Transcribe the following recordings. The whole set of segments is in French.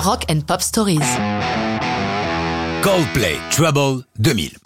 Rock and Pop Stories. Coldplay Trouble 2000.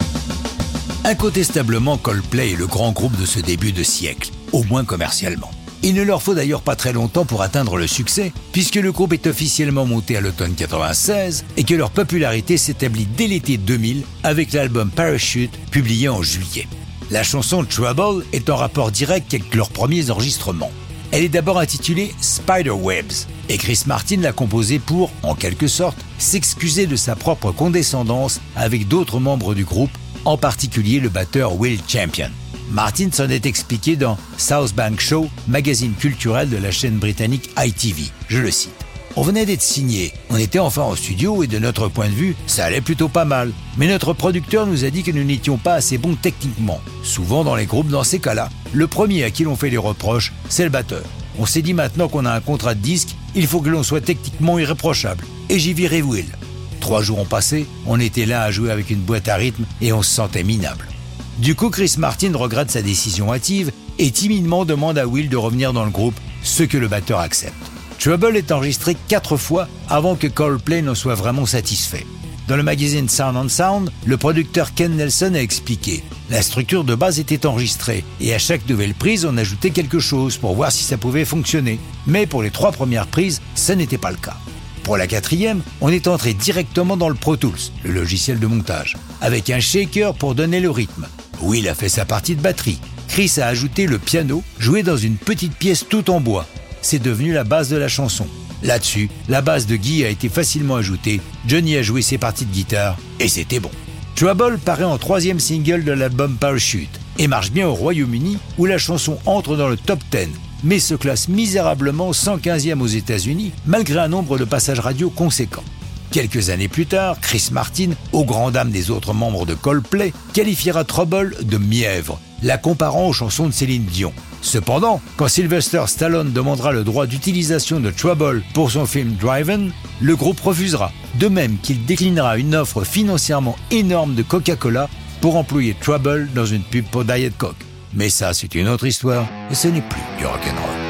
Incontestablement, Coldplay est le grand groupe de ce début de siècle, au moins commercialement. Il ne leur faut d'ailleurs pas très longtemps pour atteindre le succès, puisque le groupe est officiellement monté à l'automne 96 et que leur popularité s'établit dès l'été 2000 avec l'album Parachute publié en juillet. La chanson Trouble est en rapport direct avec leurs premiers enregistrements. Elle est d'abord intitulée Spiderwebs et Chris Martin l'a composée pour, en quelque sorte, s'excuser de sa propre condescendance avec d'autres membres du groupe, en particulier le batteur Will Champion. Martin s'en est expliqué dans South Bank Show, magazine culturel de la chaîne britannique ITV. Je le cite. On venait d'être signé, on était enfin en studio et de notre point de vue, ça allait plutôt pas mal. Mais notre producteur nous a dit que nous n'étions pas assez bons techniquement. Souvent dans les groupes dans ces cas-là, le premier à qui l'on fait les reproches, c'est le batteur. On s'est dit maintenant qu'on a un contrat de disque, il faut que l'on soit techniquement irréprochable. Et j'y virai Will. Trois jours ont passé, on était là à jouer avec une boîte à rythme et on se sentait minable. Du coup, Chris Martin regrette sa décision hâtive et timidement demande à Will de revenir dans le groupe, ce que le batteur accepte. Trouble est enregistré quatre fois avant que Coldplay ne soit vraiment satisfait. Dans le magazine Sound on Sound, le producteur Ken Nelson a expliqué La structure de base était enregistrée et à chaque nouvelle prise, on ajoutait quelque chose pour voir si ça pouvait fonctionner. Mais pour les trois premières prises, ce n'était pas le cas. Pour la quatrième, on est entré directement dans le Pro Tools, le logiciel de montage, avec un shaker pour donner le rythme. Will a fait sa partie de batterie. Chris a ajouté le piano, joué dans une petite pièce tout en bois, c'est devenu la base de la chanson. Là-dessus, la base de Guy a été facilement ajoutée, Johnny a joué ses parties de guitare, et c'était bon. Trouble paraît en troisième single de l'album Parachute, et marche bien au Royaume-Uni, où la chanson entre dans le top 10, mais se classe misérablement 115e aux États-Unis, malgré un nombre de passages radio conséquents. Quelques années plus tard, Chris Martin, au grand dam des autres membres de Coldplay, qualifiera Trouble de mièvre, la comparant aux chansons de Céline Dion. Cependant, quand Sylvester Stallone demandera le droit d'utilisation de Trouble pour son film Driven, le groupe refusera, de même qu'il déclinera une offre financièrement énorme de Coca-Cola pour employer Trouble dans une pub pour Diet Coke. Mais ça, c'est une autre histoire, et ce n'est plus du rock'n'roll.